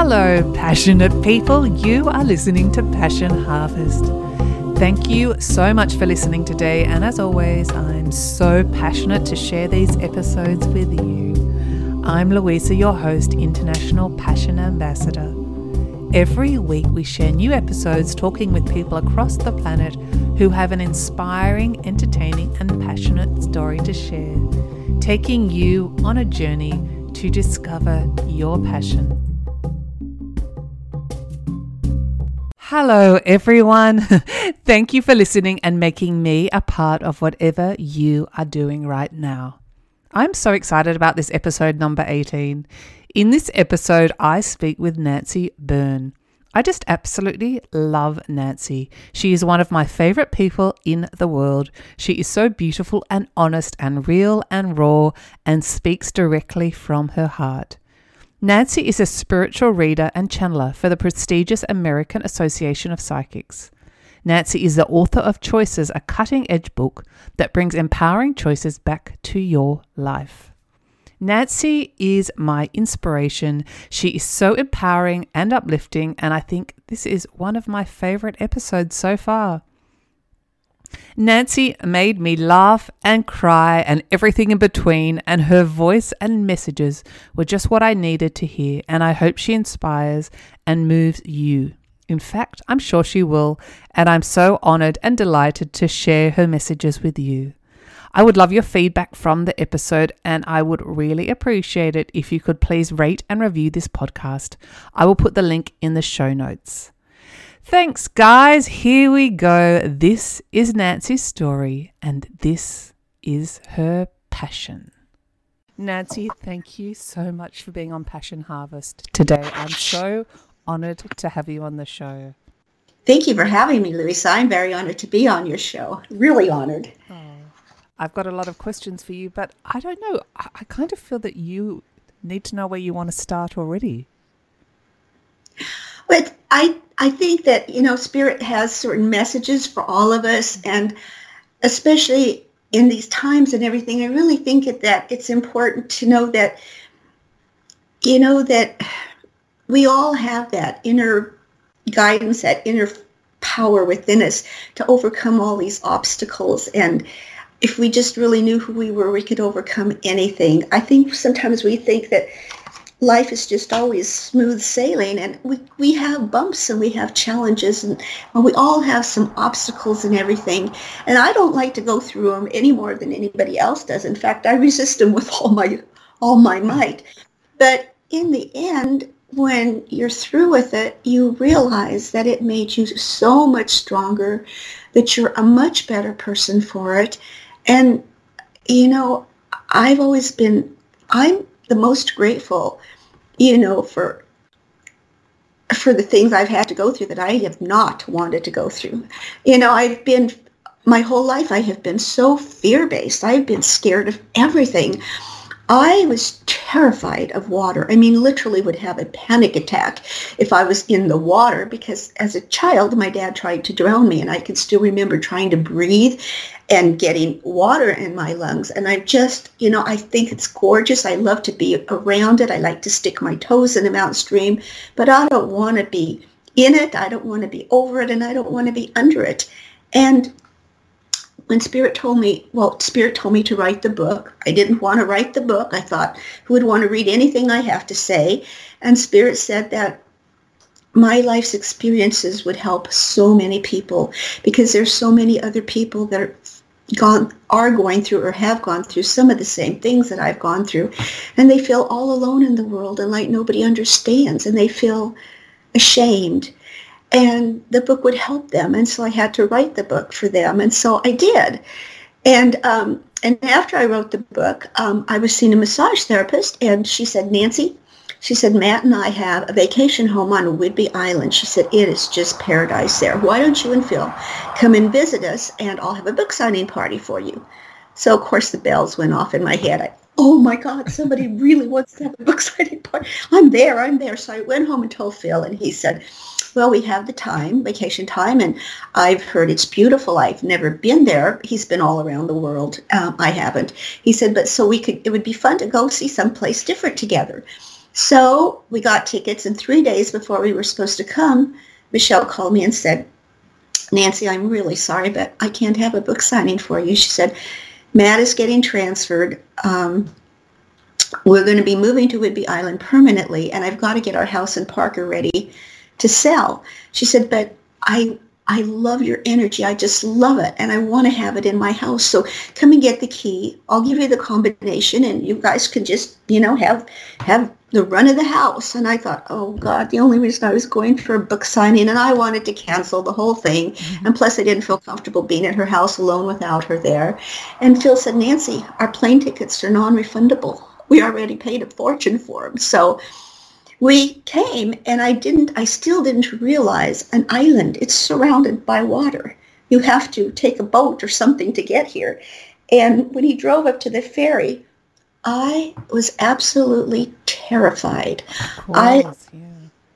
Hello, passionate people. You are listening to Passion Harvest. Thank you so much for listening today. And as always, I'm so passionate to share these episodes with you. I'm Louisa, your host, International Passion Ambassador. Every week, we share new episodes talking with people across the planet who have an inspiring, entertaining, and passionate story to share, taking you on a journey to discover your passion. Hello, everyone. Thank you for listening and making me a part of whatever you are doing right now. I'm so excited about this episode number 18. In this episode, I speak with Nancy Byrne. I just absolutely love Nancy. She is one of my favorite people in the world. She is so beautiful and honest and real and raw and speaks directly from her heart. Nancy is a spiritual reader and channeler for the prestigious American Association of Psychics. Nancy is the author of Choices, a cutting edge book that brings empowering choices back to your life. Nancy is my inspiration. She is so empowering and uplifting, and I think this is one of my favorite episodes so far. Nancy made me laugh and cry and everything in between, and her voice and messages were just what I needed to hear, and I hope she inspires and moves you. In fact, I'm sure she will, and I'm so honored and delighted to share her messages with you. I would love your feedback from the episode, and I would really appreciate it if you could please rate and review this podcast. I will put the link in the show notes. Thanks, guys. Here we go. This is Nancy's story, and this is her passion. Nancy, thank you so much for being on Passion Harvest today. I'm so honored to have you on the show. Thank you for having me, Louisa. I'm very honored to be on your show. Really honored. Oh, I've got a lot of questions for you, but I don't know. I, I kind of feel that you need to know where you want to start already. But I I think that you know spirit has certain messages for all of us, mm-hmm. and especially in these times and everything. I really think that it's important to know that you know that we all have that inner guidance, that inner power within us to overcome all these obstacles and if we just really knew who we were, we could overcome anything. I think sometimes we think that life is just always smooth sailing and we, we have bumps and we have challenges and, and we all have some obstacles and everything. And i don't like to go through them any more than anybody else does. In fact i resist them with all my all my might. But in the end when you're through with it you realize that it made you so much stronger that you're a much better person for it. And you know i've always been i'm the most grateful, you know, for for the things I've had to go through that I have not wanted to go through. You know, I've been my whole life I have been so fear-based. I've been scared of everything. I was terrified of water. I mean, literally would have a panic attack if I was in the water because as a child, my dad tried to drown me and I can still remember trying to breathe and getting water in my lungs. And I just, you know, I think it's gorgeous. I love to be around it. I like to stick my toes in a mountain stream, but I don't want to be in it. I don't want to be over it and I don't want to be under it. And when Spirit told me, well, Spirit told me to write the book. I didn't want to write the book. I thought, who would want to read anything I have to say? And Spirit said that my life's experiences would help so many people because there's so many other people that are gone are going through or have gone through some of the same things that I've gone through and they feel all alone in the world and like nobody understands and they feel ashamed and the book would help them. And so I had to write the book for them. And so I did. And um, and after I wrote the book, um, I was seeing a massage therapist, and she said, Nancy, she said, Matt and I have a vacation home on Whidbey Island. She said, it is just paradise there. Why don't you and Phil come and visit us, and I'll have a book signing party for you. So, of course, the bells went off in my head. I, oh, my God, somebody really wants to have a book signing party. I'm there, I'm there. So I went home and told Phil, and he said, well, we have the time, vacation time, and I've heard it's beautiful. I've never been there. He's been all around the world. Um, I haven't. He said, but so we could, it would be fun to go see someplace different together. So we got tickets, and three days before we were supposed to come, Michelle called me and said, Nancy, I'm really sorry, but I can't have a book signing for you. She said, Matt is getting transferred. Um, we're going to be moving to Whidbey Island permanently, and I've got to get our house in Parker ready to sell. She said, but I I love your energy. I just love it. And I want to have it in my house. So come and get the key. I'll give you the combination and you guys can just, you know, have have the run of the house. And I thought, oh God, the only reason I was going for a book signing and I wanted to cancel the whole thing. Mm-hmm. And plus I didn't feel comfortable being at her house alone without her there. And Phil said, Nancy, our plane tickets are non-refundable. We already paid a fortune for them. So we came and I didn't, I still didn't realize an island, it's surrounded by water. You have to take a boat or something to get here. And when he drove up to the ferry, I was absolutely terrified. I, yeah.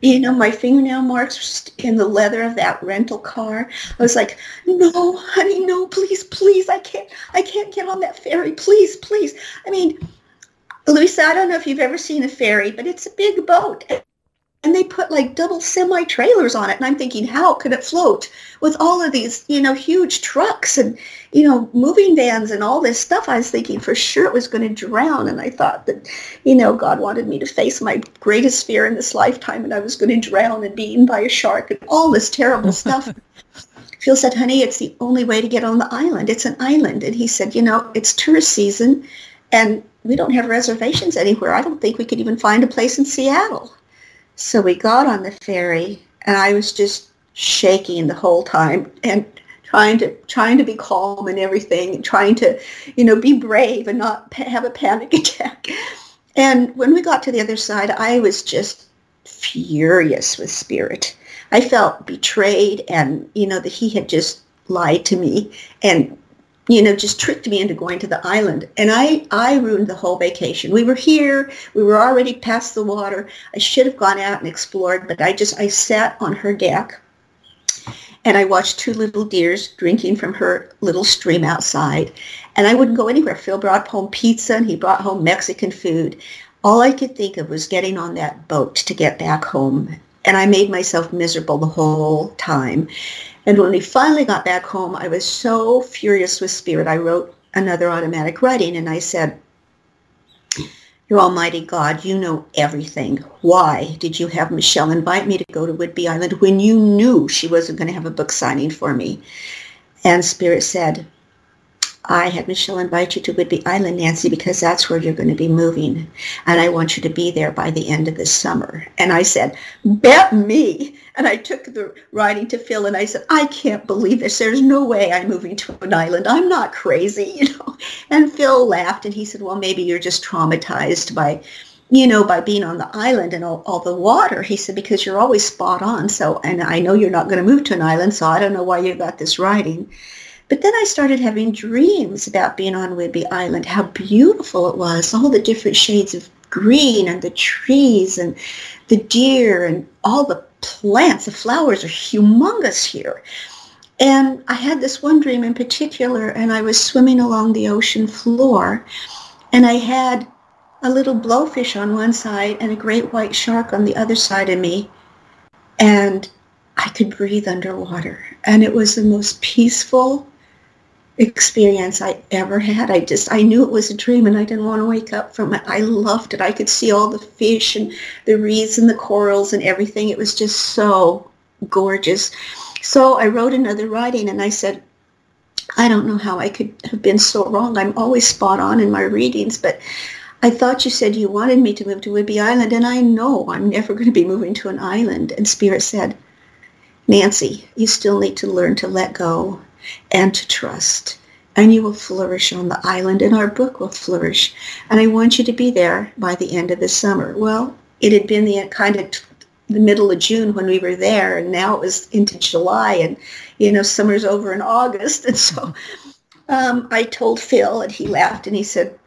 you know, my fingernail marks in the leather of that rental car. I was like, no, honey, no, please, please, I can't, I can't get on that ferry, please, please. I mean, Louisa, I don't know if you've ever seen a ferry, but it's a big boat. And they put like double semi trailers on it. And I'm thinking, how could it float with all of these, you know, huge trucks and, you know, moving vans and all this stuff? I was thinking for sure it was going to drown. And I thought that, you know, God wanted me to face my greatest fear in this lifetime and I was going to drown and be eaten by a shark and all this terrible stuff. Phil said, honey, it's the only way to get on the island. It's an island. And he said, you know, it's tourist season and we don't have reservations anywhere. I don't think we could even find a place in Seattle. So we got on the ferry, and I was just shaking the whole time and trying to trying to be calm and everything, and trying to, you know, be brave and not have a panic attack. And when we got to the other side, I was just furious with Spirit. I felt betrayed, and you know that he had just lied to me and you know, just tricked me into going to the island. And I, I ruined the whole vacation. We were here. We were already past the water. I should have gone out and explored, but I just, I sat on her deck and I watched two little deers drinking from her little stream outside. And I wouldn't go anywhere. Phil brought home pizza and he brought home Mexican food. All I could think of was getting on that boat to get back home. And I made myself miserable the whole time. And when we finally got back home, I was so furious with Spirit. I wrote another automatic writing and I said, Your Almighty God, you know everything. Why did you have Michelle invite me to go to Whidbey Island when you knew she wasn't going to have a book signing for me? And Spirit said, I had Michelle invite you to Whidbey Island, Nancy, because that's where you're going to be moving. And I want you to be there by the end of this summer. And I said, bet me. And I took the writing to Phil and I said, I can't believe this. There's no way I'm moving to an island. I'm not crazy, you know. And Phil laughed and he said, well, maybe you're just traumatized by, you know, by being on the island and all, all the water. He said, because you're always spot on. So, and I know you're not going to move to an island, so I don't know why you got this writing. But then I started having dreams about being on Whidbey Island, how beautiful it was, all the different shades of green and the trees and the deer and all the plants. The flowers are humongous here. And I had this one dream in particular, and I was swimming along the ocean floor, and I had a little blowfish on one side and a great white shark on the other side of me. And I could breathe underwater. And it was the most peaceful, experience I ever had. I just, I knew it was a dream and I didn't want to wake up from it. I loved it. I could see all the fish and the reefs and the corals and everything. It was just so gorgeous. So I wrote another writing and I said, I don't know how I could have been so wrong. I'm always spot on in my readings, but I thought you said you wanted me to move to Whidbey Island, and I know I'm never going to be moving to an island. And Spirit said, Nancy, you still need to learn to let go and to trust. And you will flourish on the island and our book will flourish. And I want you to be there by the end of the summer. Well, it had been the kind of the middle of June when we were there and now it was into July and you know summer's over in August and so um, I told Phil and he laughed and he said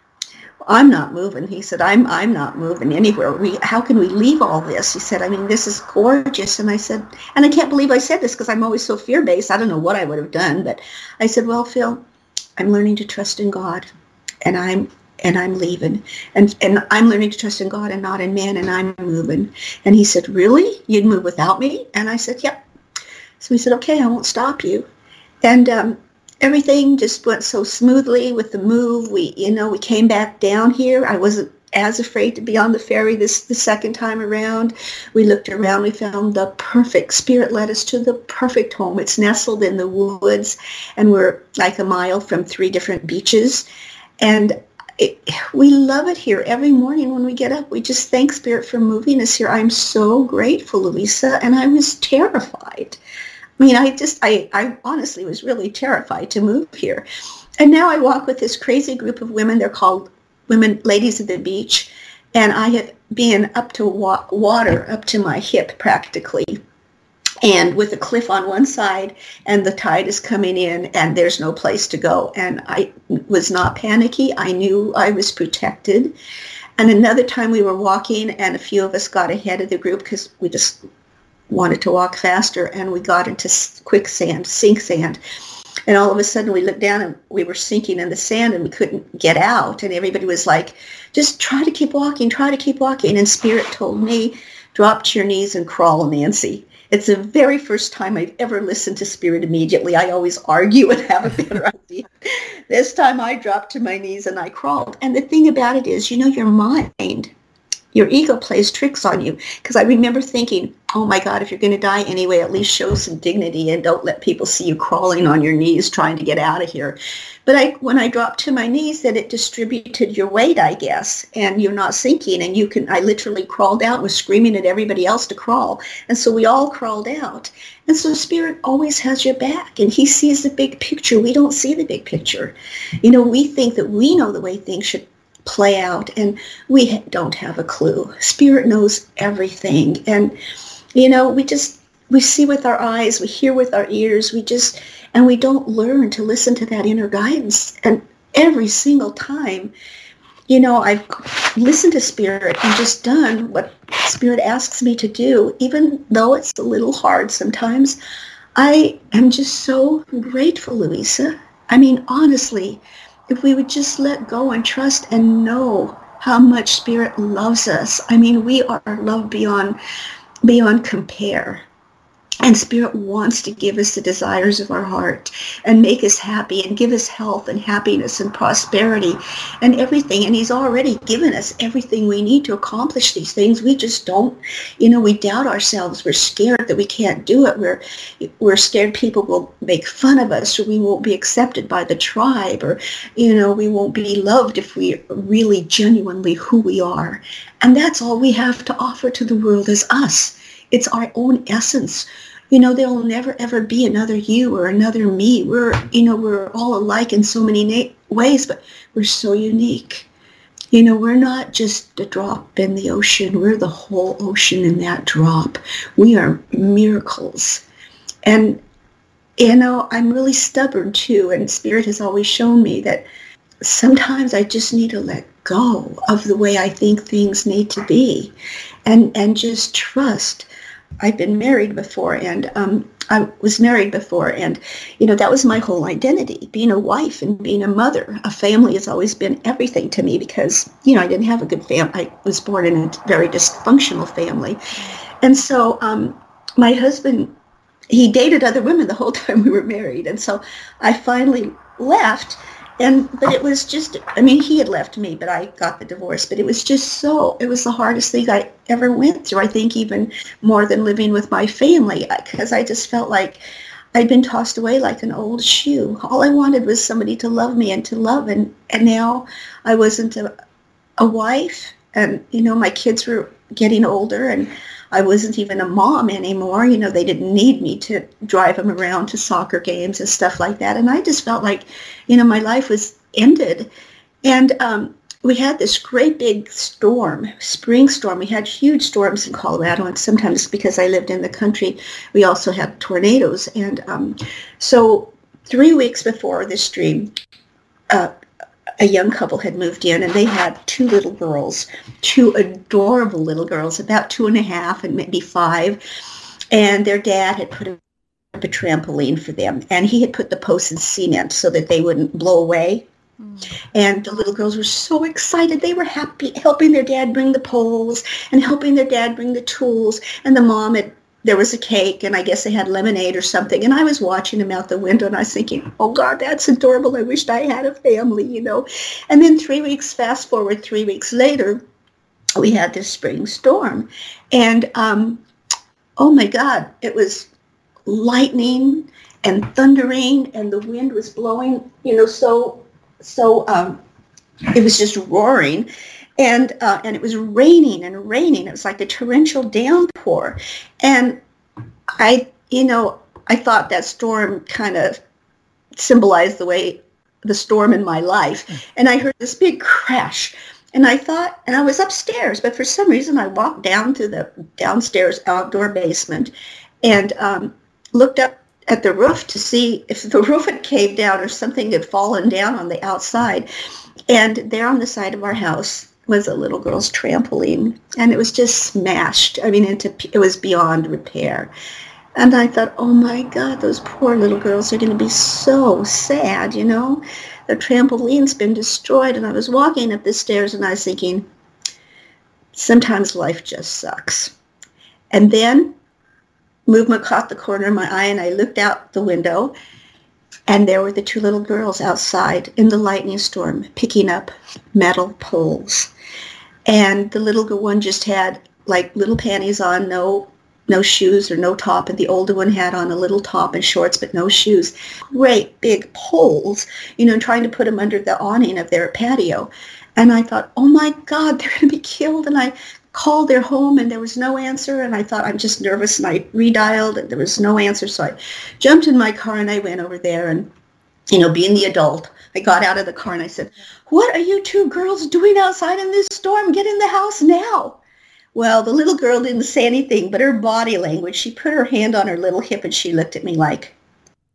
I'm not moving. He said, I'm, I'm not moving anywhere. We, how can we leave all this? He said, I mean, this is gorgeous. And I said, and I can't believe I said this because I'm always so fear-based. I don't know what I would have done. But I said, well, Phil, I'm learning to trust in God. And I'm and I'm leaving. And and I'm learning to trust in God and not in man and I'm moving. And he said, Really? You'd move without me? And I said, Yep. So he said, Okay, I won't stop you. And um, everything just went so smoothly with the move. We, you know, we came back down here. I wasn't as afraid to be on the ferry this the second time around. We looked around. We found the perfect spirit led us to the perfect home. It's nestled in the woods, and we're like a mile from three different beaches. And it, we love it here. Every morning when we get up, we just thank Spirit for moving us here. I'm so grateful, Louisa, and I was terrified. I mean, I just, I, I honestly was really terrified to move here. And now I walk with this crazy group of women. They're called women, ladies of the beach. And I have been up to wa- water up to my hip practically and with a cliff on one side and the tide is coming in and there's no place to go and i was not panicky i knew i was protected and another time we were walking and a few of us got ahead of the group because we just wanted to walk faster and we got into quicksand sink sand and all of a sudden we looked down and we were sinking in the sand and we couldn't get out and everybody was like just try to keep walking try to keep walking and spirit told me drop to your knees and crawl nancy it's the very first time I've ever listened to Spirit immediately. I always argue and have a better idea. This time I dropped to my knees and I crawled. And the thing about it is, you know, your mind, your ego plays tricks on you. Because I remember thinking, oh my God, if you're going to die anyway, at least show some dignity and don't let people see you crawling on your knees trying to get out of here. But I, when I dropped to my knees, that it distributed your weight, I guess, and you're not sinking. And you can, I literally crawled out, was screaming at everybody else to crawl. And so we all crawled out. And so Spirit always has your back and he sees the big picture. We don't see the big picture. You know, we think that we know the way things should play out and we don't have a clue. Spirit knows everything. And, you know, we just, we see with our eyes, we hear with our ears, we just, and we don't learn to listen to that inner guidance. And every single time, you know, I've listened to Spirit and just done what Spirit asks me to do, even though it's a little hard sometimes. I am just so grateful, Louisa. I mean, honestly, if we would just let go and trust and know how much Spirit loves us. I mean, we are loved beyond beyond compare. And Spirit wants to give us the desires of our heart and make us happy and give us health and happiness and prosperity and everything. And He's already given us everything we need to accomplish these things. We just don't, you know, we doubt ourselves. We're scared that we can't do it. We're, we're scared people will make fun of us or we won't be accepted by the tribe or, you know, we won't be loved if we really genuinely who we are. And that's all we have to offer to the world is us it's our own essence. You know, there will never ever be another you or another me. We're, you know, we're all alike in so many na- ways, but we're so unique. You know, we're not just a drop in the ocean. We're the whole ocean in that drop. We are miracles. And, you know, I'm really stubborn too. And Spirit has always shown me that sometimes I just need to let go of the way I think things need to be and, and just trust I've been married before and um, I was married before and you know that was my whole identity. Being a wife and being a mother a family has always been everything to me because you know I didn't have a good family I was born in a very dysfunctional family. And so um, my husband he dated other women the whole time we were married. And so I finally left and but it was just i mean he had left me but i got the divorce but it was just so it was the hardest thing i ever went through i think even more than living with my family uh, because i just felt like i'd been tossed away like an old shoe. All i wanted was somebody to love me and to love and and now i wasn't a, a wife and you know my kids were getting older and I wasn't even a mom anymore. You know, they didn't need me to drive them around to soccer games and stuff like that. And I just felt like, you know, my life was ended. And um, we had this great big storm, spring storm. We had huge storms in Colorado, and sometimes because I lived in the country, we also had tornadoes. And um, so three weeks before this dream, uh, a young couple had moved in and they had two little girls, two adorable little girls, about two and a half and maybe five. And their dad had put up a trampoline for them and he had put the posts in cement so that they wouldn't blow away hmm. And the little girls were so excited. They were happy, helping their dad bring the poles and helping their dad bring the tools. And the mom had, there was a cake and I guess they had lemonade or something. And I was watching them out the window and I was thinking, oh God, that's adorable. I wished I had a family, you know. And then three weeks, fast forward three weeks later, we had this spring storm. And um, oh my God, it was lightning and thundering and the wind was blowing, you know, so so um, it was just roaring and uh, and it was raining and raining. It was like a torrential downpour, and I, you know, I thought that storm kind of symbolized the way the storm in my life. And I heard this big crash, and I thought, and I was upstairs, but for some reason I walked down to the downstairs outdoor basement, and um, looked up at the roof to see if the roof had caved down or something had fallen down on the outside. And there on the side of our house was a little girl's trampoline, and it was just smashed. I mean, into, it was beyond repair. And I thought, oh my God, those poor little girls are going to be so sad, you know? The trampoline's been destroyed. And I was walking up the stairs and I was thinking, sometimes life just sucks. And then movement caught the corner of my eye and I looked out the window and there were the two little girls outside in the lightning storm picking up metal poles. And the little one just had like little panties on, no no shoes or no top, and the older one had on a little top and shorts but no shoes. Great big poles, you know, trying to put them under the awning of their patio. And I thought, oh my God, they're going to be killed. And I called their home and there was no answer and I thought I'm just nervous and I redialed and there was no answer. So I jumped in my car and I went over there and you know being the adult I got out of the car and I said what are you two girls doing outside in this storm? Get in the house now. Well the little girl didn't say anything but her body language she put her hand on her little hip and she looked at me like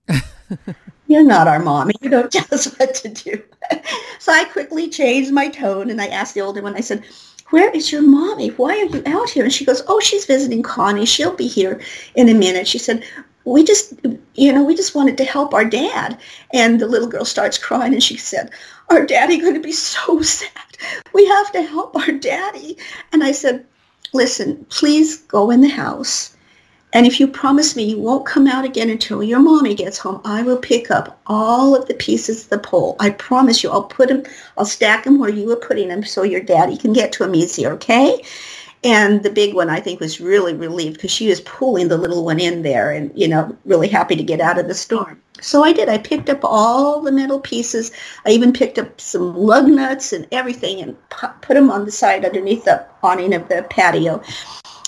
you're not our mommy you don't tell us what to do. So I quickly changed my tone and I asked the older one I said where is your mommy? Why are you out here? And she goes, oh, she's visiting Connie. She'll be here in a minute. She said, we just, you know, we just wanted to help our dad. And the little girl starts crying and she said, our daddy going to be so sad. We have to help our daddy. And I said, listen, please go in the house and if you promise me you won't come out again until your mommy gets home, I will pick up all of the pieces of the pole. I promise you, I'll put them, I'll stack them where you were putting them so your daddy can get to them easier, okay? And the big one, I think, was really relieved because she was pulling the little one in there and, you know, really happy to get out of the storm. So I did. I picked up all the metal pieces. I even picked up some lug nuts and everything and put them on the side underneath the awning of the patio.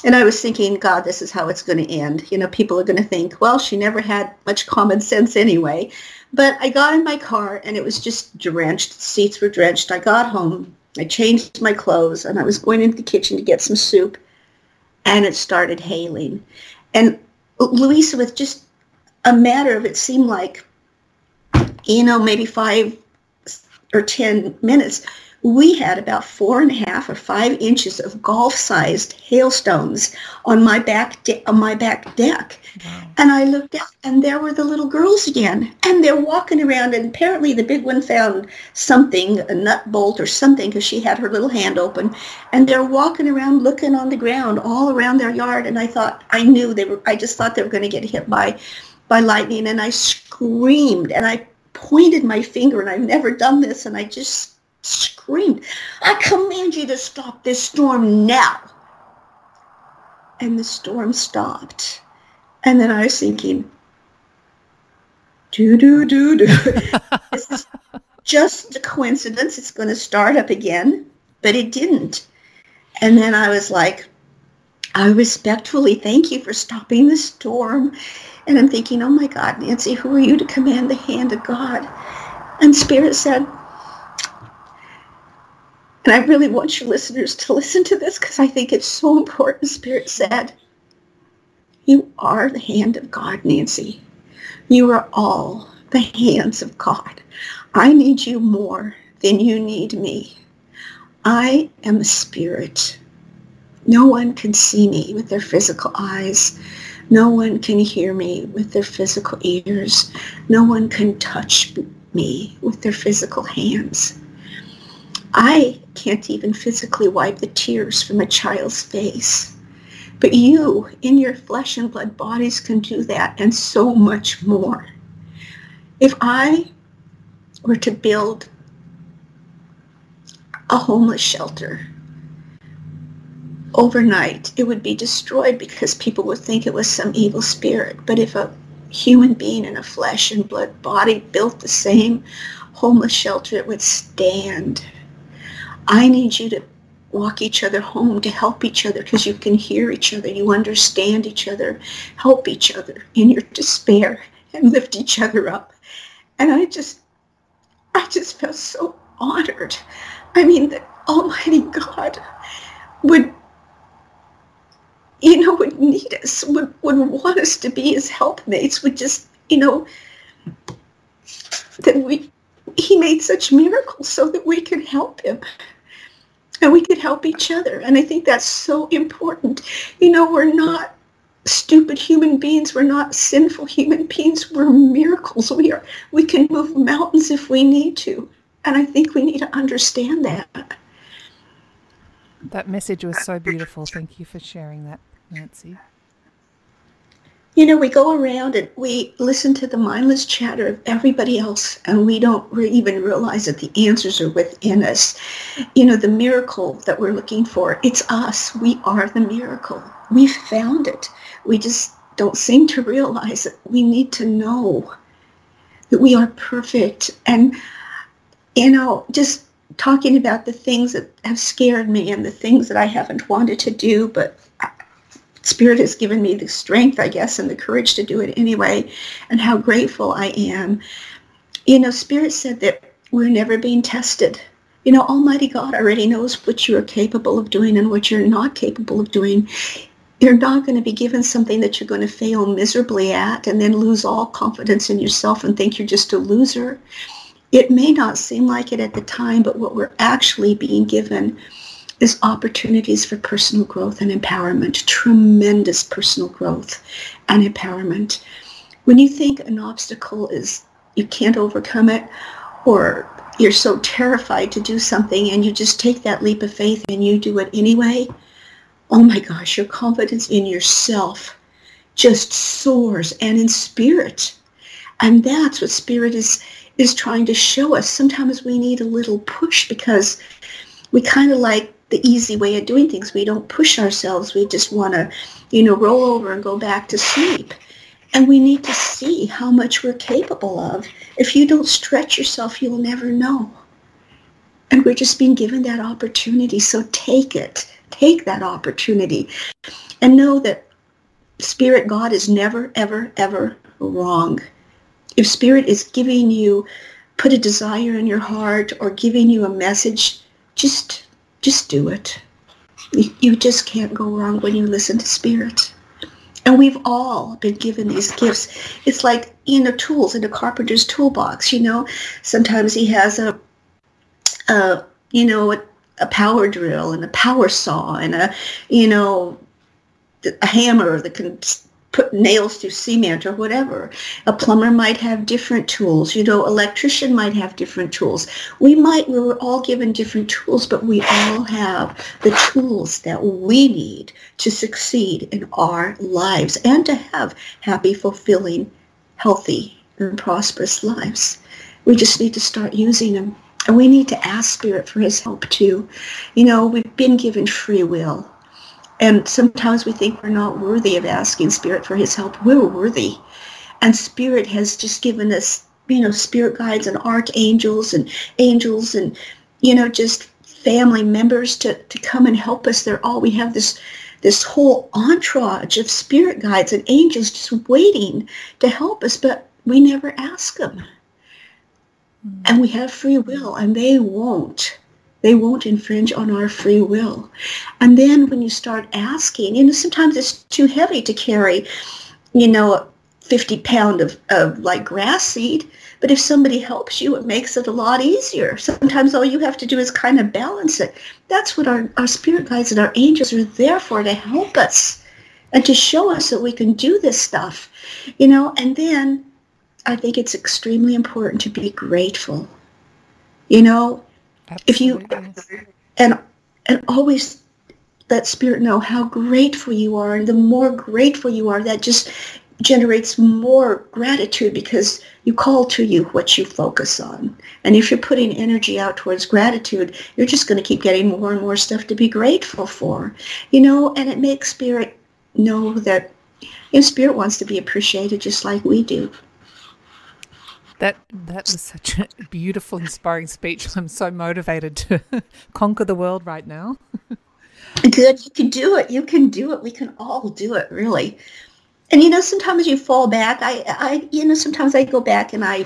And I was thinking, God, this is how it's going to end. You know, people are going to think, well, she never had much common sense anyway. But I got in my car and it was just drenched. Seats were drenched. I got home. I changed my clothes and I was going into the kitchen to get some soup and it started hailing. And Louisa, with just a matter of it seemed like, you know, maybe five or 10 minutes, we had about four and a half or five inches of golf-sized hailstones on my back de- on my back deck. Wow. And I looked out, and there were the little girls again, and they're walking around. And apparently, the big one found something, a nut bolt or something, because she had her little hand open, and they're walking around looking on the ground all around their yard. And I thought, I knew they were. I just thought they were going to get hit by by lightning, and I screamed and I pointed my finger, and I've never done this, and I just screamed, I command you to stop this storm now. And the storm stopped. And then I was thinking, do, do, do, do. this is just a coincidence. It's going to start up again. But it didn't. And then I was like, I respectfully thank you for stopping the storm. And I'm thinking, oh my God, Nancy, who are you to command the hand of God? And Spirit said, and I really want your listeners to listen to this because I think it's so important. Spirit said, You are the hand of God, Nancy. You are all the hands of God. I need you more than you need me. I am a spirit. No one can see me with their physical eyes. No one can hear me with their physical ears. No one can touch me with their physical hands. I can't even physically wipe the tears from a child's face. But you, in your flesh and blood bodies, can do that and so much more. If I were to build a homeless shelter overnight, it would be destroyed because people would think it was some evil spirit. But if a human being in a flesh and blood body built the same homeless shelter, it would stand. I need you to walk each other home to help each other because you can hear each other, you understand each other, help each other in your despair and lift each other up. And I just, I just felt so honored. I mean, that Almighty God would, you know, would need us, would, would want us to be his helpmates, would just, you know, that we, he made such miracles so that we could help him and we could help each other. And I think that's so important. You know, we're not stupid human beings. We're not sinful human beings. We're miracles. We are. We can move mountains if we need to. And I think we need to understand that. That message was so beautiful. Thank you for sharing that, Nancy. You know, we go around and we listen to the mindless chatter of everybody else, and we don't re- even realize that the answers are within us. You know, the miracle that we're looking for, it's us. We are the miracle. We found it. We just don't seem to realize that we need to know that we are perfect. And, you know, just talking about the things that have scared me and the things that I haven't wanted to do, but Spirit has given me the strength, I guess, and the courage to do it anyway, and how grateful I am. You know, Spirit said that we're never being tested. You know, Almighty God already knows what you are capable of doing and what you're not capable of doing. You're not going to be given something that you're going to fail miserably at and then lose all confidence in yourself and think you're just a loser. It may not seem like it at the time, but what we're actually being given is opportunities for personal growth and empowerment, tremendous personal growth and empowerment. When you think an obstacle is you can't overcome it or you're so terrified to do something and you just take that leap of faith and you do it anyway, oh my gosh, your confidence in yourself just soars and in spirit. And that's what spirit is is trying to show us. Sometimes we need a little push because we kind of like the easy way of doing things. We don't push ourselves. We just want to, you know, roll over and go back to sleep. And we need to see how much we're capable of. If you don't stretch yourself, you'll never know. And we're just being given that opportunity. So take it. Take that opportunity. And know that Spirit God is never, ever, ever wrong. If Spirit is giving you, put a desire in your heart or giving you a message, just just do it. You just can't go wrong when you listen to Spirit. And we've all been given these gifts. It's like, you know, tools in a carpenter's toolbox, you know. Sometimes he has a, a you know, a, a power drill and a power saw and a, you know, a hammer that can put nails through cement or whatever. A plumber might have different tools. You know, electrician might have different tools. We might, we were all given different tools, but we all have the tools that we need to succeed in our lives and to have happy, fulfilling, healthy, and prosperous lives. We just need to start using them. And we need to ask Spirit for his help too. You know, we've been given free will. And sometimes we think we're not worthy of asking Spirit for his help. We're worthy. And Spirit has just given us, you know, spirit guides and archangels and angels and, you know, just family members to, to come and help us. They're all, we have this, this whole entourage of spirit guides and angels just waiting to help us, but we never ask them. Mm-hmm. And we have free will and they won't. They won't infringe on our free will. And then when you start asking, you know, sometimes it's too heavy to carry, you know, 50 pound of, of like grass seed. But if somebody helps you, it makes it a lot easier. Sometimes all you have to do is kind of balance it. That's what our, our spirit guides and our angels are there for, to help us and to show us that we can do this stuff, you know, and then I think it's extremely important to be grateful. You know, Absolutely. if you and and always let spirit know how grateful you are and the more grateful you are that just generates more gratitude because you call to you what you focus on. And if you're putting energy out towards gratitude, you're just going to keep getting more and more stuff to be grateful for. You know, and it makes spirit know that you know, spirit wants to be appreciated just like we do. That that was such a beautiful, inspiring speech. I'm so motivated to conquer the world right now. Good, you can do it. You can do it. We can all do it, really and you know sometimes you fall back i i you know sometimes i go back and i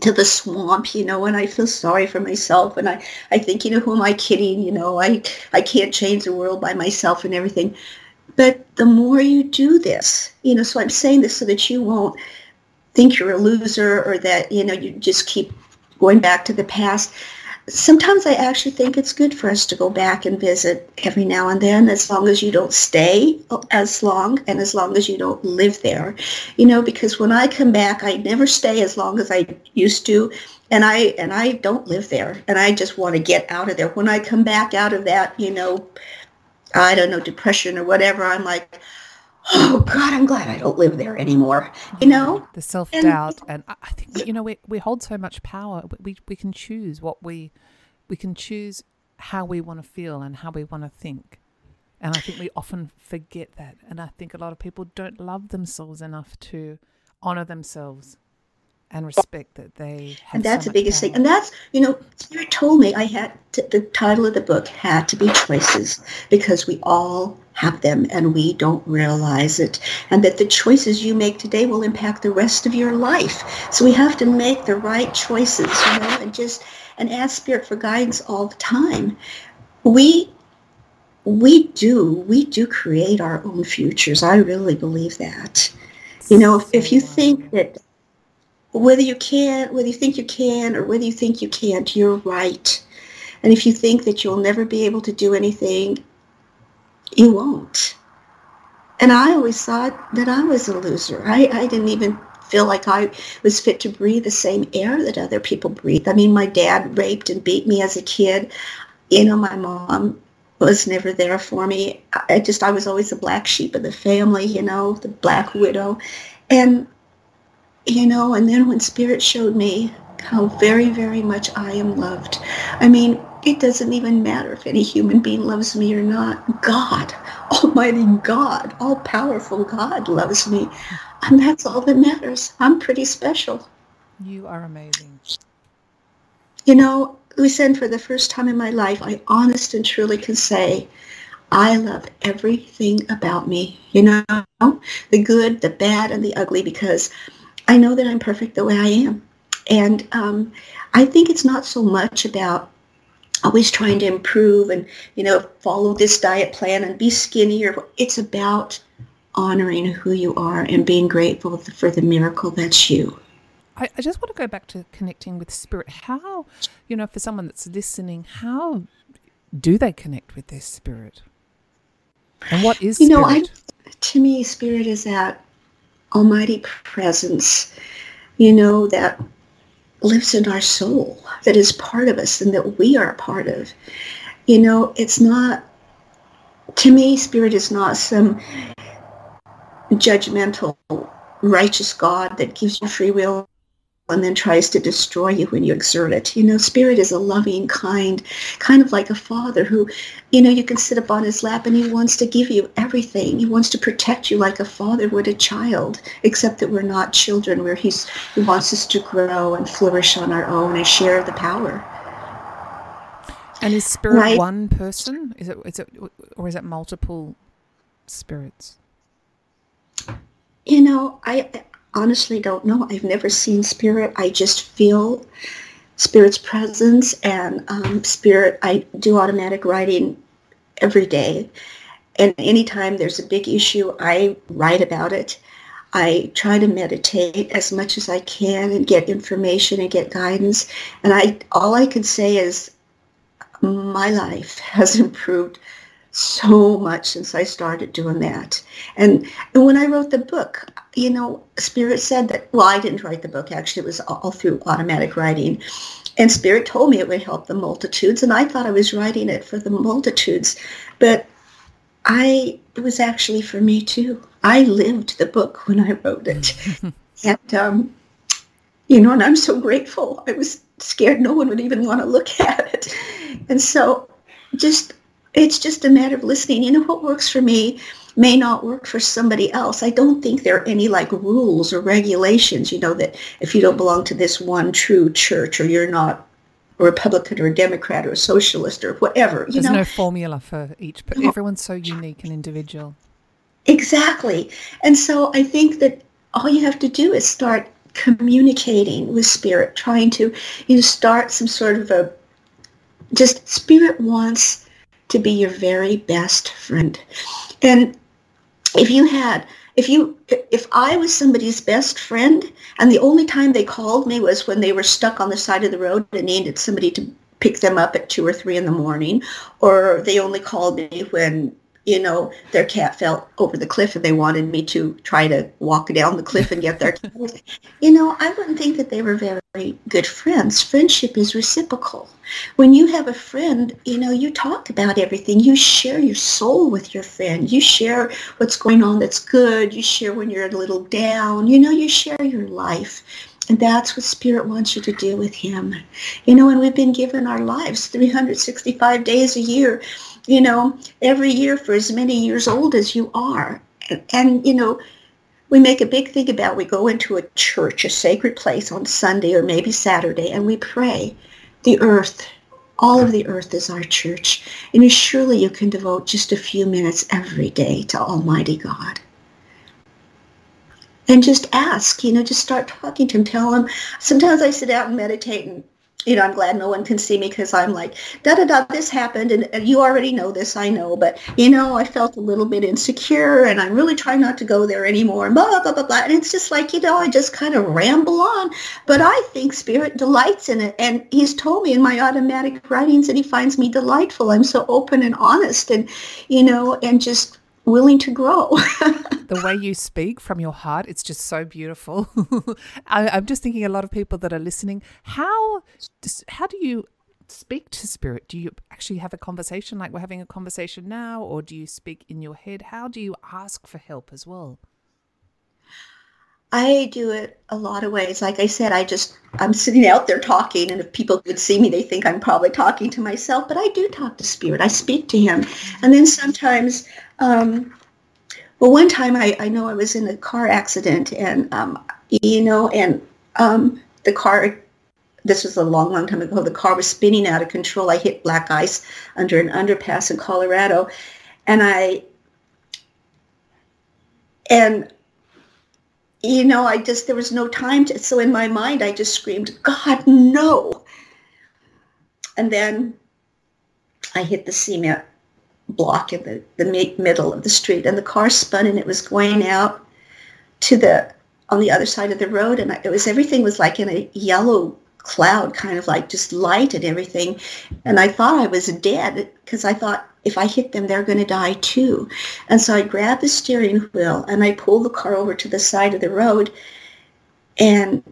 to the swamp you know and i feel sorry for myself and i i think you know who am i kidding you know i i can't change the world by myself and everything but the more you do this you know so i'm saying this so that you won't think you're a loser or that you know you just keep going back to the past sometimes I actually think it's good for us to go back and visit every now and then, as long as you don't stay as long and as long as you don't live there. You know, because when I come back, I never stay as long as I used to, and I and I don't live there, and I just want to get out of there. When I come back out of that, you know, I don't know, depression or whatever, I'm like, oh God, I'm glad I don't live there anymore. You oh, know, the self doubt, and, and, I think you know we we hold so much power. We we can choose what we we can choose how we want to feel and how we want to think. And I think we often forget that. And I think a lot of people don't love themselves enough to honor themselves and respect that they have. And that's so the biggest power. thing. And that's, you know, Spirit told me I had to, the title of the book had to be choices because we all have them and we don't realize it. And that the choices you make today will impact the rest of your life. So we have to make the right choices, you know, and just and ask Spirit for guidance all the time. We we do we do create our own futures. I really believe that. You know, if, if you think that whether you can, whether you think you can, or whether you think you can't, you're right. And if you think that you'll never be able to do anything, you won't. And I always thought that I was a loser. I, I didn't even feel like I was fit to breathe the same air that other people breathe. I mean, my dad raped and beat me as a kid. You know, my mom was never there for me. I just, I was always the black sheep of the family, you know, the black widow. And, you know, and then when Spirit showed me how very, very much I am loved, I mean, it doesn't even matter if any human being loves me or not. God, Almighty God, all-powerful God loves me. And that's all that matters. I'm pretty special. You are amazing. You know, Louisa, for the first time in my life, I honest and truly can say, I love everything about me. You know, the good, the bad, and the ugly, because I know that I'm perfect the way I am. And um, I think it's not so much about always trying to improve and, you know, follow this diet plan and be skinnier. It's about honoring who you are and being grateful for the miracle that's you. I, I just want to go back to connecting with spirit. How, you know, for someone that's listening, how do they connect with their spirit? And what is you know, I, to me, spirit is that almighty presence, you know, that lives in our soul, that is part of us and that we are a part of. You know, it's not, to me, spirit is not some judgmental, righteous God that gives you free will and then tries to destroy you when you exert it. You know, spirit is a loving, kind, kind of like a father who, you know, you can sit up on his lap and he wants to give you everything. He wants to protect you like a father would a child, except that we're not children where he's, he wants us to grow and flourish on our own and share the power. And is spirit right? one person? Is it, is it, or is it multiple spirits? You know, I honestly don't know. I've never seen spirit. I just feel spirit's presence and um, spirit. I do automatic writing every day. And anytime there's a big issue, I write about it. I try to meditate as much as I can and get information and get guidance. And I all I can say is my life has improved so much since I started doing that. And, and when I wrote the book, you know, Spirit said that, well, I didn't write the book, actually, it was all through automatic writing. And Spirit told me it would help the multitudes, and I thought I was writing it for the multitudes. But I, it was actually for me too. I lived the book when I wrote it. and, um, you know, and I'm so grateful. I was scared no one would even want to look at it. And so just it's just a matter of listening. You know, what works for me may not work for somebody else. I don't think there are any like rules or regulations, you know, that if you don't belong to this one true church or you're not a Republican or a Democrat or a socialist or whatever. You There's know? no formula for each, but everyone's so unique and individual. Exactly. And so I think that all you have to do is start communicating with spirit, trying to you know, start some sort of a just spirit wants to be your very best friend. And if you had, if you, if I was somebody's best friend and the only time they called me was when they were stuck on the side of the road and needed somebody to pick them up at two or three in the morning, or they only called me when you know, their cat fell over the cliff and they wanted me to try to walk down the cliff and get their cat. you know, I wouldn't think that they were very good friends. Friendship is reciprocal. When you have a friend, you know, you talk about everything. You share your soul with your friend. You share what's going on that's good. You share when you're a little down. You know, you share your life. And that's what Spirit wants you to do with Him. You know, and we've been given our lives 365 days a year you know, every year for as many years old as you are. And, you know, we make a big thing about we go into a church, a sacred place on Sunday or maybe Saturday, and we pray. The earth, all of the earth is our church. And surely you can devote just a few minutes every day to Almighty God. And just ask, you know, just start talking to him, tell him. Sometimes I sit out and meditate and you know, I'm glad no one can see me because I'm like, da da da, this happened, and, you already know this, I know, but you know, I felt a little bit insecure, and I'm really trying not to go there anymore, and blah blah blah blah, and it's just like you know, I just kind of ramble on, but I think Spirit delights in it, and He's told me in my automatic writings that He finds me delightful. I'm so open and honest, and you know, and just willing to grow. the way you speak from your heart, it's just so beautiful. I, am just thinking a lot of people that are listening, how how do you speak to spirit? Do you actually have a conversation like we're having a conversation now, or do you speak in your head? How do you ask for help as well? I do it a lot of ways. Like I said, I just, I'm sitting out there talking, and if people could see me, they think I'm probably talking to myself, but I do talk to spirit. I speak to him. And then sometimes, um, well, one time I, I know I was in a car accident, and, um, you know, and um, the car, this was a long, long time ago, the car was spinning out of control. I hit black ice under an underpass in Colorado, and I, and you know, I just, there was no time to, so in my mind, I just screamed, God, no. And then I hit the cement block in the, the middle of the street and the car spun and it was going out to the, on the other side of the road. And it was, everything was like in a yellow cloud, kind of like just light and everything. And I thought I was dead because I thought if I hit them, they're going to die too. And so I grabbed the steering wheel and I pulled the car over to the side of the road and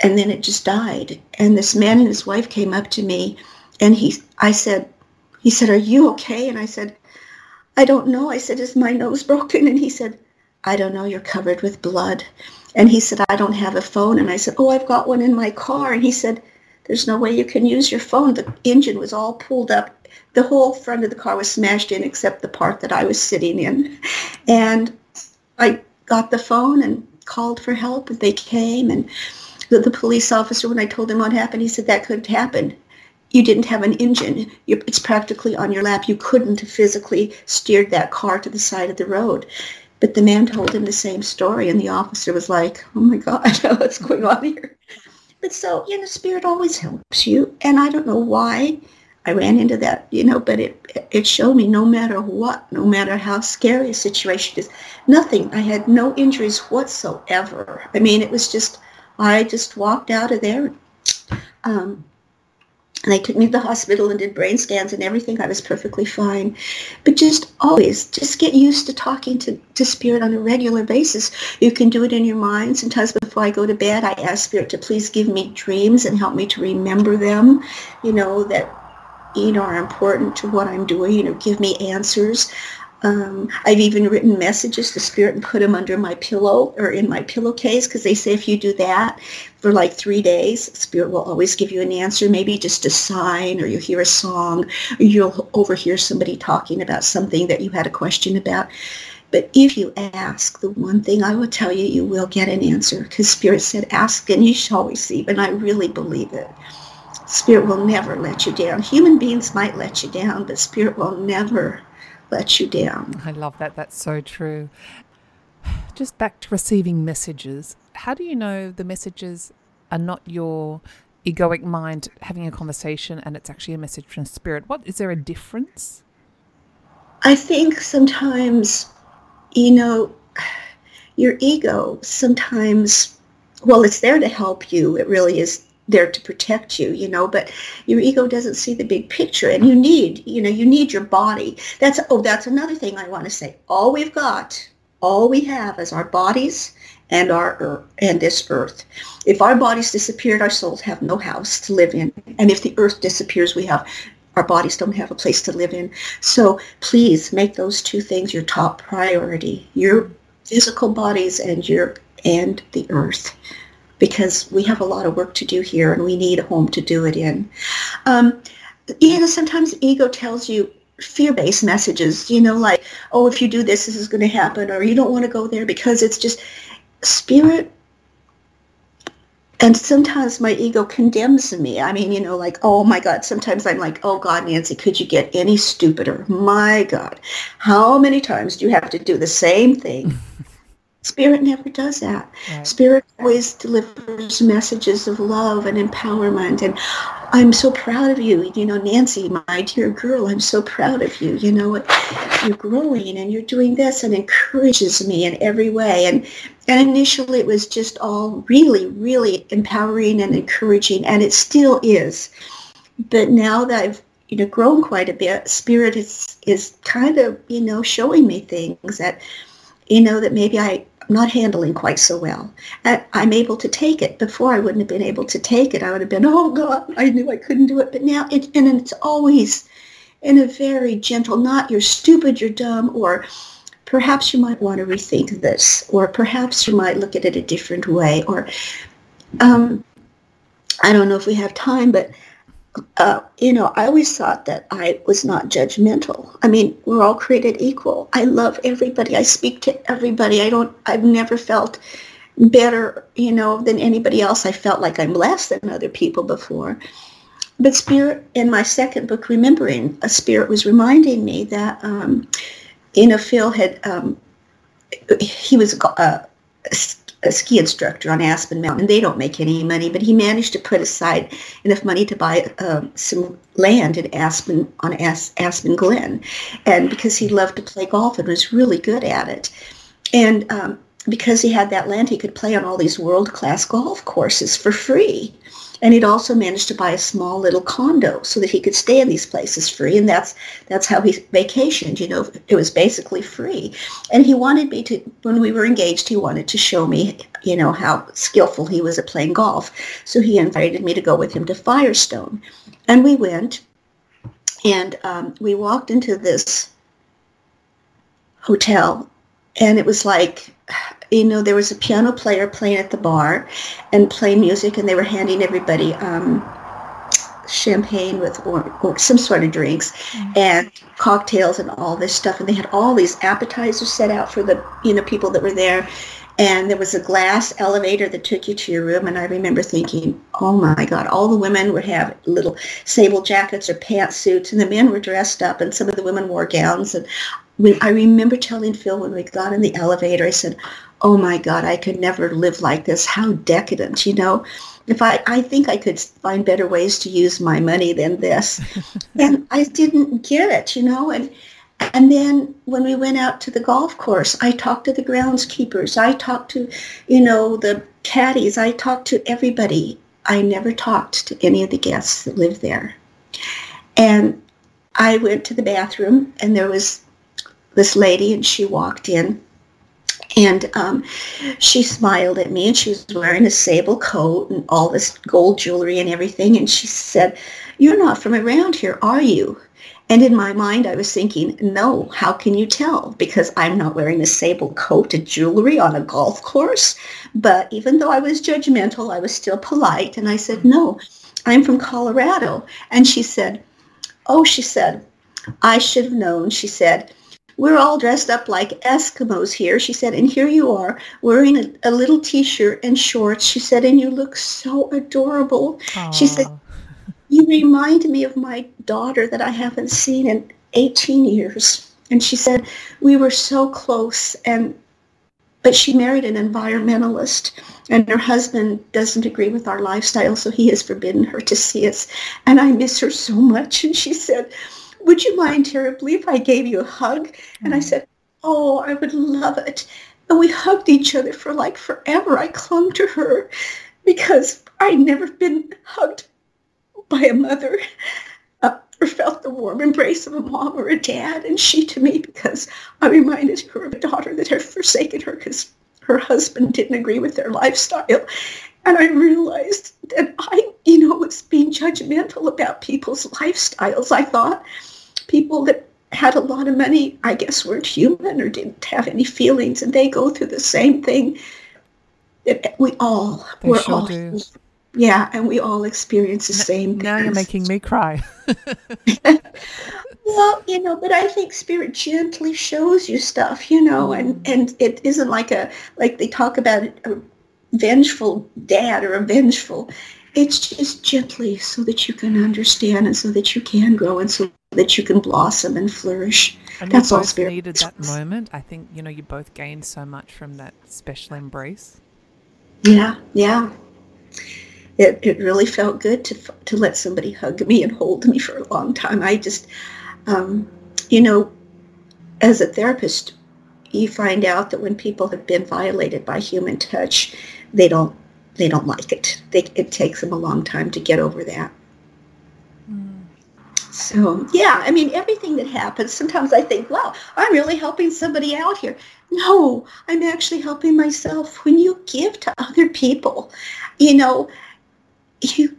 and then it just died. And this man and his wife came up to me and he I said he said, Are you okay? And I said, I don't know. I said, Is my nose broken? And he said, I don't know. You're covered with blood. And he said, I don't have a phone. And I said, Oh, I've got one in my car. And he said, There's no way you can use your phone. The engine was all pulled up the whole front of the car was smashed in except the part that I was sitting in. And I got the phone and called for help. And they came. And the, the police officer, when I told him what happened, he said, that couldn't happen. You didn't have an engine. You're, it's practically on your lap. You couldn't have physically steered that car to the side of the road. But the man told him the same story, and the officer was like, oh my God, what's going on here? But so, you know, spirit always helps you. And I don't know why I ran into that, you know, but it it showed me no matter what, no matter how scary a situation is, nothing. I had no injuries whatsoever. I mean, it was just, I just walked out of there. Um, they took me to the hospital and did brain scans and everything. I was perfectly fine. But just always, just get used to talking to, to Spirit on a regular basis. You can do it in your mind. Sometimes before I go to bed, I ask Spirit to please give me dreams and help me to remember them, you know, that, you know, are important to what I'm doing, you know, give me answers. Um, I've even written messages to Spirit and put them under my pillow or in my pillowcase because they say if you do that for like three days, Spirit will always give you an answer, maybe just a sign or you hear a song or you'll overhear somebody talking about something that you had a question about. But if you ask, the one thing I will tell you, you will get an answer because Spirit said, ask and you shall receive. And I really believe it. Spirit will never let you down. Human beings might let you down, but Spirit will never let you down. I love that. That's so true. Just back to receiving messages. How do you know the messages are not your egoic mind having a conversation and it's actually a message from spirit? What is there a difference? I think sometimes, you know, your ego sometimes, well, it's there to help you. It really is there to protect you, you know, but your ego doesn't see the big picture and you need, you know, you need your body. That's, oh, that's another thing I want to say. All we've got, all we have is our bodies and our earth, and this earth. If our bodies disappeared, our souls have no house to live in. And if the earth disappears, we have our bodies don't have a place to live in. So please make those two things your top priority. Your physical bodies and your and the earth because we have a lot of work to do here and we need a home to do it in. Um, you know, sometimes ego tells you fear-based messages, you know, like, oh, if you do this, this is going to happen, or you don't want to go there because it's just spirit. And sometimes my ego condemns me. I mean, you know, like, oh my God. Sometimes I'm like, oh God, Nancy, could you get any stupider? My God. How many times do you have to do the same thing Spirit never does that. Right. Spirit always delivers messages of love and empowerment. And I'm so proud of you. You know, Nancy, my dear girl, I'm so proud of you. You know, you're growing and you're doing this and encourages me in every way. And, and initially it was just all really, really empowering and encouraging. And it still is. But now that I've you know grown quite a bit spirit is is kind of you know showing me things that you know that maybe I'm not handling quite so well. I'm able to take it. Before I wouldn't have been able to take it. I would have been, oh God, I knew I couldn't do it. But now, it, and it's always in a very gentle, not you're stupid, you're dumb, or perhaps you might want to rethink this, or perhaps you might look at it a different way, or um, I don't know if we have time, but uh, you know, I always thought that I was not judgmental. I mean, we're all created equal. I love everybody. I speak to everybody. I don't, I've never felt better, you know, than anybody else. I felt like I'm less than other people before. But Spirit, in my second book, Remembering, a Spirit was reminding me that, um, you know, Phil had, um, he was a, a ski instructor on Aspen Mountain. They don't make any money, but he managed to put aside enough money to buy uh, some land in Aspen on As- Aspen Glen, and because he loved to play golf and was really good at it, and um, because he had that land, he could play on all these world class golf courses for free. And he'd also managed to buy a small little condo so that he could stay in these places free. And that's that's how he vacationed. You know, it was basically free. And he wanted me to, when we were engaged, he wanted to show me, you know, how skillful he was at playing golf. So he invited me to go with him to Firestone. And we went, and um, we walked into this hotel, and it was like you know, there was a piano player playing at the bar and playing music, and they were handing everybody um, champagne with or, or, some sort of drinks mm-hmm. and cocktails and all this stuff. And they had all these appetizers set out for the, you know, people that were there. And there was a glass elevator that took you to your room. And I remember thinking, oh my God, all the women would have little sable jackets or pantsuits, and the men were dressed up, and some of the women wore gowns. And when I remember telling Phil when we got in the elevator, I said, oh my God, I could never live like this. How decadent, you know? If I, I think I could find better ways to use my money than this. and I didn't get it, you know? And, and then when we went out to the golf course, I talked to the groundskeepers. I talked to, you know, the caddies. I talked to everybody. I never talked to any of the guests that lived there. And I went to the bathroom and there was this lady and she walked in and um, she smiled at me and she was wearing a sable coat and all this gold jewelry and everything. And she said, you're not from around here, are you? And in my mind, I was thinking, no, how can you tell? Because I'm not wearing a sable coat and jewelry on a golf course. But even though I was judgmental, I was still polite. And I said, no, I'm from Colorado. And she said, oh, she said, I should have known. She said, we're all dressed up like Eskimos here. She said, and here you are wearing a, a little t-shirt and shorts. She said, and you look so adorable. Aww. She said, you remind me of my daughter that I haven't seen in 18 years. And she said, we were so close and but she married an environmentalist and her husband doesn't agree with our lifestyle so he has forbidden her to see us and i miss her so much and she said would you mind terribly if i gave you a hug and i mm. said oh i would love it and we hugged each other for like forever i clung to her because i'd never been hugged by a mother uh, or felt the warm embrace of a mom or a dad. And she to me, because I reminded her of a daughter that had forsaken her because her husband didn't agree with their lifestyle. And I realized that I, you know, was being judgmental about people's lifestyles. I thought people that had a lot of money, I guess, weren't human or didn't have any feelings, and they go through the same thing that we all, they we're sure all do. Yeah, and we all experience the same. Now you're making me cry. well, you know, but I think spirit gently shows you stuff, you know, and and it isn't like a like they talk about a vengeful dad or a vengeful. It's just gently so that you can understand and so that you can grow and so that you can blossom and flourish. And That's all spirit needed that moment. I think you know you both gained so much from that special embrace. Yeah, yeah it, it really felt good to, to let somebody hug me and hold me for a long time. I just, um, you know, as a therapist, you find out that when people have been violated by human touch, they don't they don't like it. They, it takes them a long time to get over that. Mm. So yeah, I mean everything that happens. Sometimes I think, wow, I'm really helping somebody out here. No, I'm actually helping myself. When you give to other people, you know, you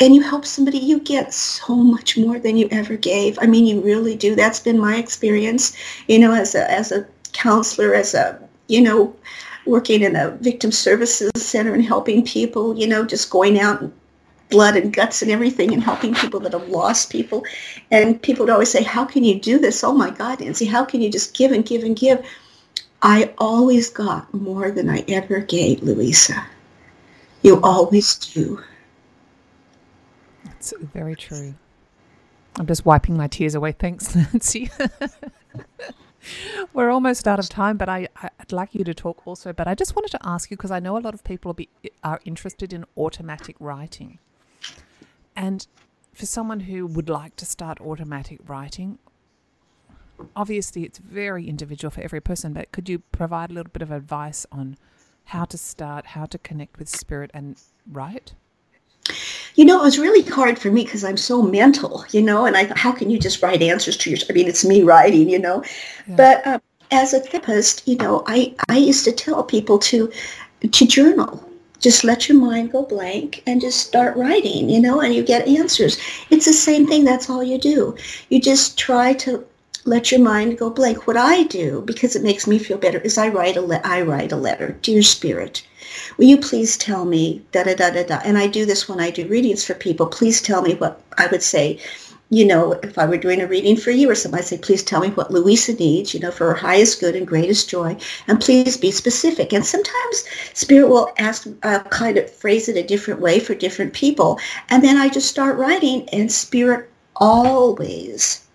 and you help somebody, you get so much more than you ever gave. I mean, you really do. That's been my experience, you know, as a as a counselor, as a you know, working in a victim services center and helping people, you know, just going out and blood and guts and everything and helping people that have lost people. And people would always say, how can you do this? Oh my God, Nancy, how can you just give and give and give? I always got more than I ever gave, Louisa. You always do. That's very true. I'm just wiping my tears away. Thanks, Nancy. We're almost out of time, but I, I'd like you to talk also. But I just wanted to ask you because I know a lot of people be, are interested in automatic writing. And for someone who would like to start automatic writing, obviously it's very individual for every person, but could you provide a little bit of advice on how to start, how to connect with spirit and write? You know, it was really hard for me because I'm so mental, you know, and I thought, how can you just write answers to your, I mean, it's me writing, you know, yeah. but um, as a therapist, you know, I, I used to tell people to, to journal, just let your mind go blank and just start writing, you know, and you get answers. It's the same thing. That's all you do. You just try to let your mind go blank. What I do, because it makes me feel better, is I write a le- I write a letter, dear spirit. Will you please tell me da da da da da? And I do this when I do readings for people. Please tell me what I would say. You know, if I were doing a reading for you or somebody, say, please tell me what Louisa needs, you know, for her highest good and greatest joy, and please be specific. And sometimes Spirit will ask, uh, kind of phrase it a different way for different people, and then I just start writing, and Spirit always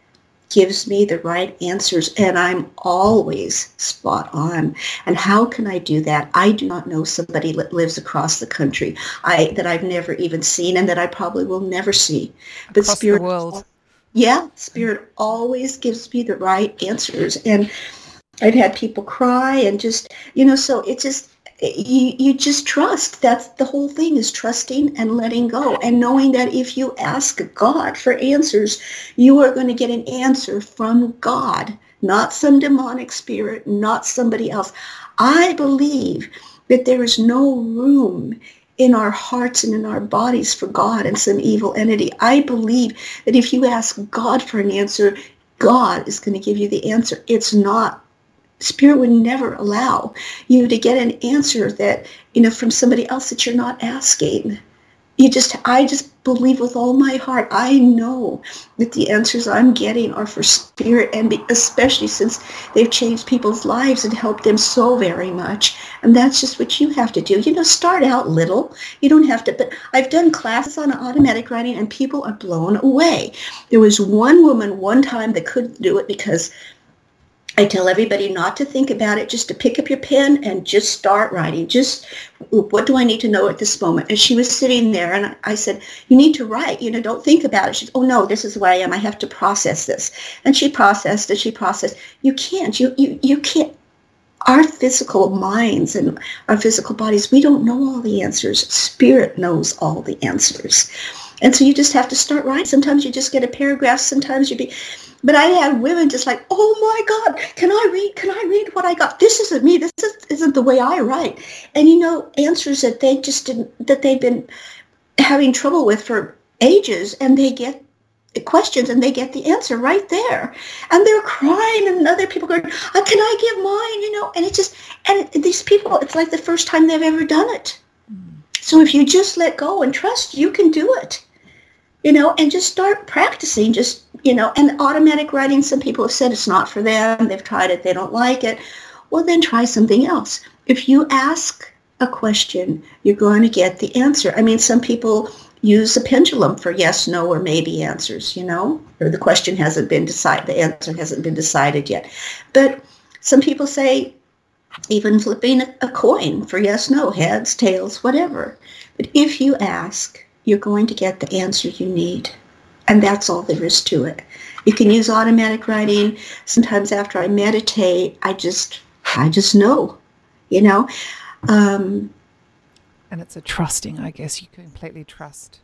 gives me the right answers and I'm always spot on. And how can I do that? I do not know somebody that lives across the country I that I've never even seen and that I probably will never see. But across spirit the world. Yeah, spirit always gives me the right answers and I've had people cry and just, you know, so it just you, you just trust. That's the whole thing is trusting and letting go and knowing that if you ask God for answers, you are going to get an answer from God, not some demonic spirit, not somebody else. I believe that there is no room in our hearts and in our bodies for God and some evil entity. I believe that if you ask God for an answer, God is going to give you the answer. It's not spirit would never allow you to get an answer that you know from somebody else that you're not asking. You just i just believe with all my heart i know that the answers i'm getting are for spirit and especially since they've changed people's lives and helped them so very much. And that's just what you have to do. You know start out little. You don't have to but i've done classes on automatic writing and people are blown away. There was one woman one time that couldn't do it because I tell everybody not to think about it, just to pick up your pen and just start writing. Just what do I need to know at this moment? And she was sitting there and I said, you need to write, you know, don't think about it. She said, oh no, this is where I am. I have to process this. And she processed and she processed. You can't, you, you, you can't, our physical minds and our physical bodies, we don't know all the answers. Spirit knows all the answers. And so you just have to start writing. Sometimes you just get a paragraph. Sometimes you be, but I had women just like, oh my God, can I read? Can I read what I got? This isn't me. This is, isn't the way I write. And you know, answers that they just didn't, that they've been having trouble with for ages and they get questions and they get the answer right there and they're crying and other people going oh, can i give mine you know and it just and these people it's like the first time they've ever done it mm. so if you just let go and trust you can do it you know, and just start practicing. Just, you know, and automatic writing, some people have said it's not for them. They've tried it. They don't like it. Well, then try something else. If you ask a question, you're going to get the answer. I mean, some people use a pendulum for yes, no, or maybe answers, you know, or the question hasn't been decided, the answer hasn't been decided yet. But some people say even flipping a coin for yes, no, heads, tails, whatever. But if you ask, you're going to get the answer you need. And that's all there is to it. You can use automatic writing. Sometimes after I meditate, I just, I just know, you know. Um, and it's a trusting, I guess. You completely trust.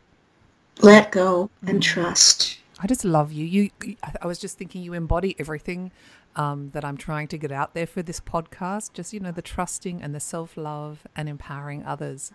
Let go and mm. trust. I just love you. You, I was just thinking you embody everything um, that I'm trying to get out there for this podcast. Just you know, the trusting and the self love and empowering others.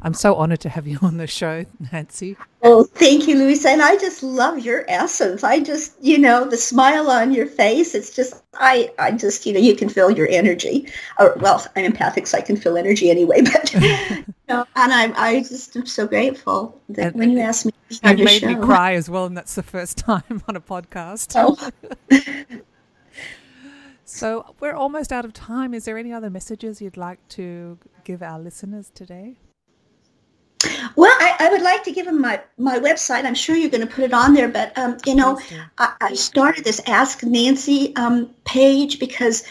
I'm so honored to have you on the show, Nancy. Oh, thank you, Louisa. And I just love your essence. I just, you know, the smile on your face. It's just, I, I just, you know, you can feel your energy. Or, well, I'm empathic, so I can feel energy anyway. But, you know, and I'm, I just am so grateful that and when you asked me, you made show. me cry as well, and that's the first time on a podcast. Oh. so we're almost out of time. Is there any other messages you'd like to give our listeners today? Well, I, I, would like to give them my, my website. I'm sure you're going to put it on there, but um, you know, I, I, started this Ask Nancy um, page because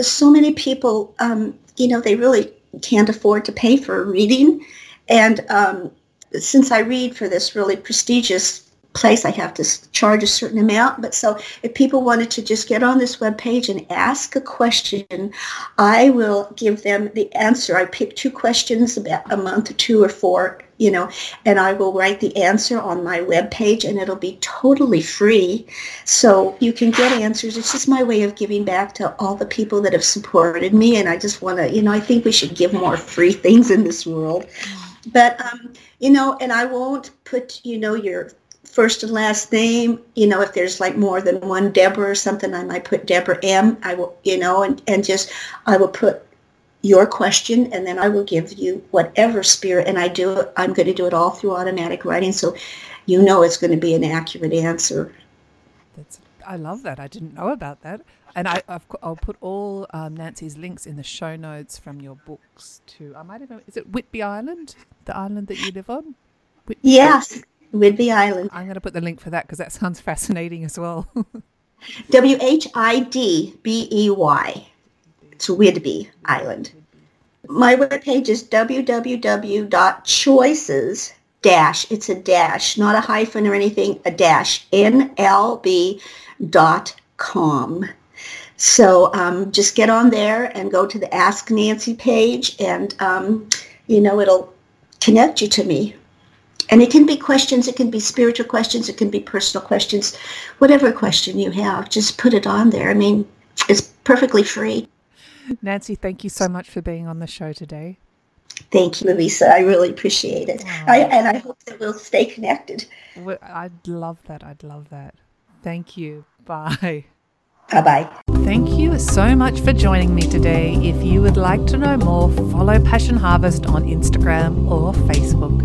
so many people, um, you know, they really can't afford to pay for a reading, and um, since I read for this really prestigious place I have to charge a certain amount. But so if people wanted to just get on this web page and ask a question, I will give them the answer. I pick two questions about a month or two or four, you know, and I will write the answer on my web page and it'll be totally free. So you can get answers. It's just my way of giving back to all the people that have supported me. And I just want to, you know, I think we should give more free things in this world. But, um, you know, and I won't put, you know, your first and last name. You know, if there's like more than one Deborah or something, I might put Deborah M. I will, you know, and, and just I will put your question and then I will give you whatever spirit and I do I'm going to do it all through automatic writing so you know it's going to be an accurate answer. That's, I love that. I didn't know about that. And I, i will put all um, Nancy's links in the show notes from your books to, I might even, is it Whitby Island, the island that you live on? Whidbey yes. Whidbey Island. I'm going to put the link for that because that sounds fascinating as well. W H I D B E Y. It's Whidbey Island. My webpage is www.choices dash, it's a dash, not a hyphen or anything, a dash, nlb dot com. So um, just get on there and go to the Ask Nancy page, and um, you know it'll connect you to me. And it can be questions, it can be spiritual questions, it can be personal questions, whatever question you have, just put it on there. I mean, it's perfectly free. Nancy, thank you so much for being on the show today. Thank you, Lisa. I really appreciate it. I, and I hope that we'll stay connected. I'd love that. I'd love that. Thank you. Bye. Bye bye. Thank you so much for joining me today. If you would like to know more, follow Passion Harvest on Instagram or Facebook.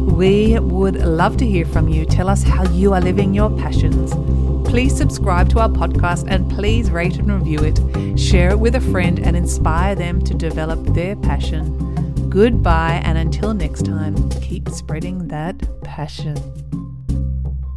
We would love to hear from you. Tell us how you are living your passions. Please subscribe to our podcast and please rate and review it. Share it with a friend and inspire them to develop their passion. Goodbye, and until next time, keep spreading that passion.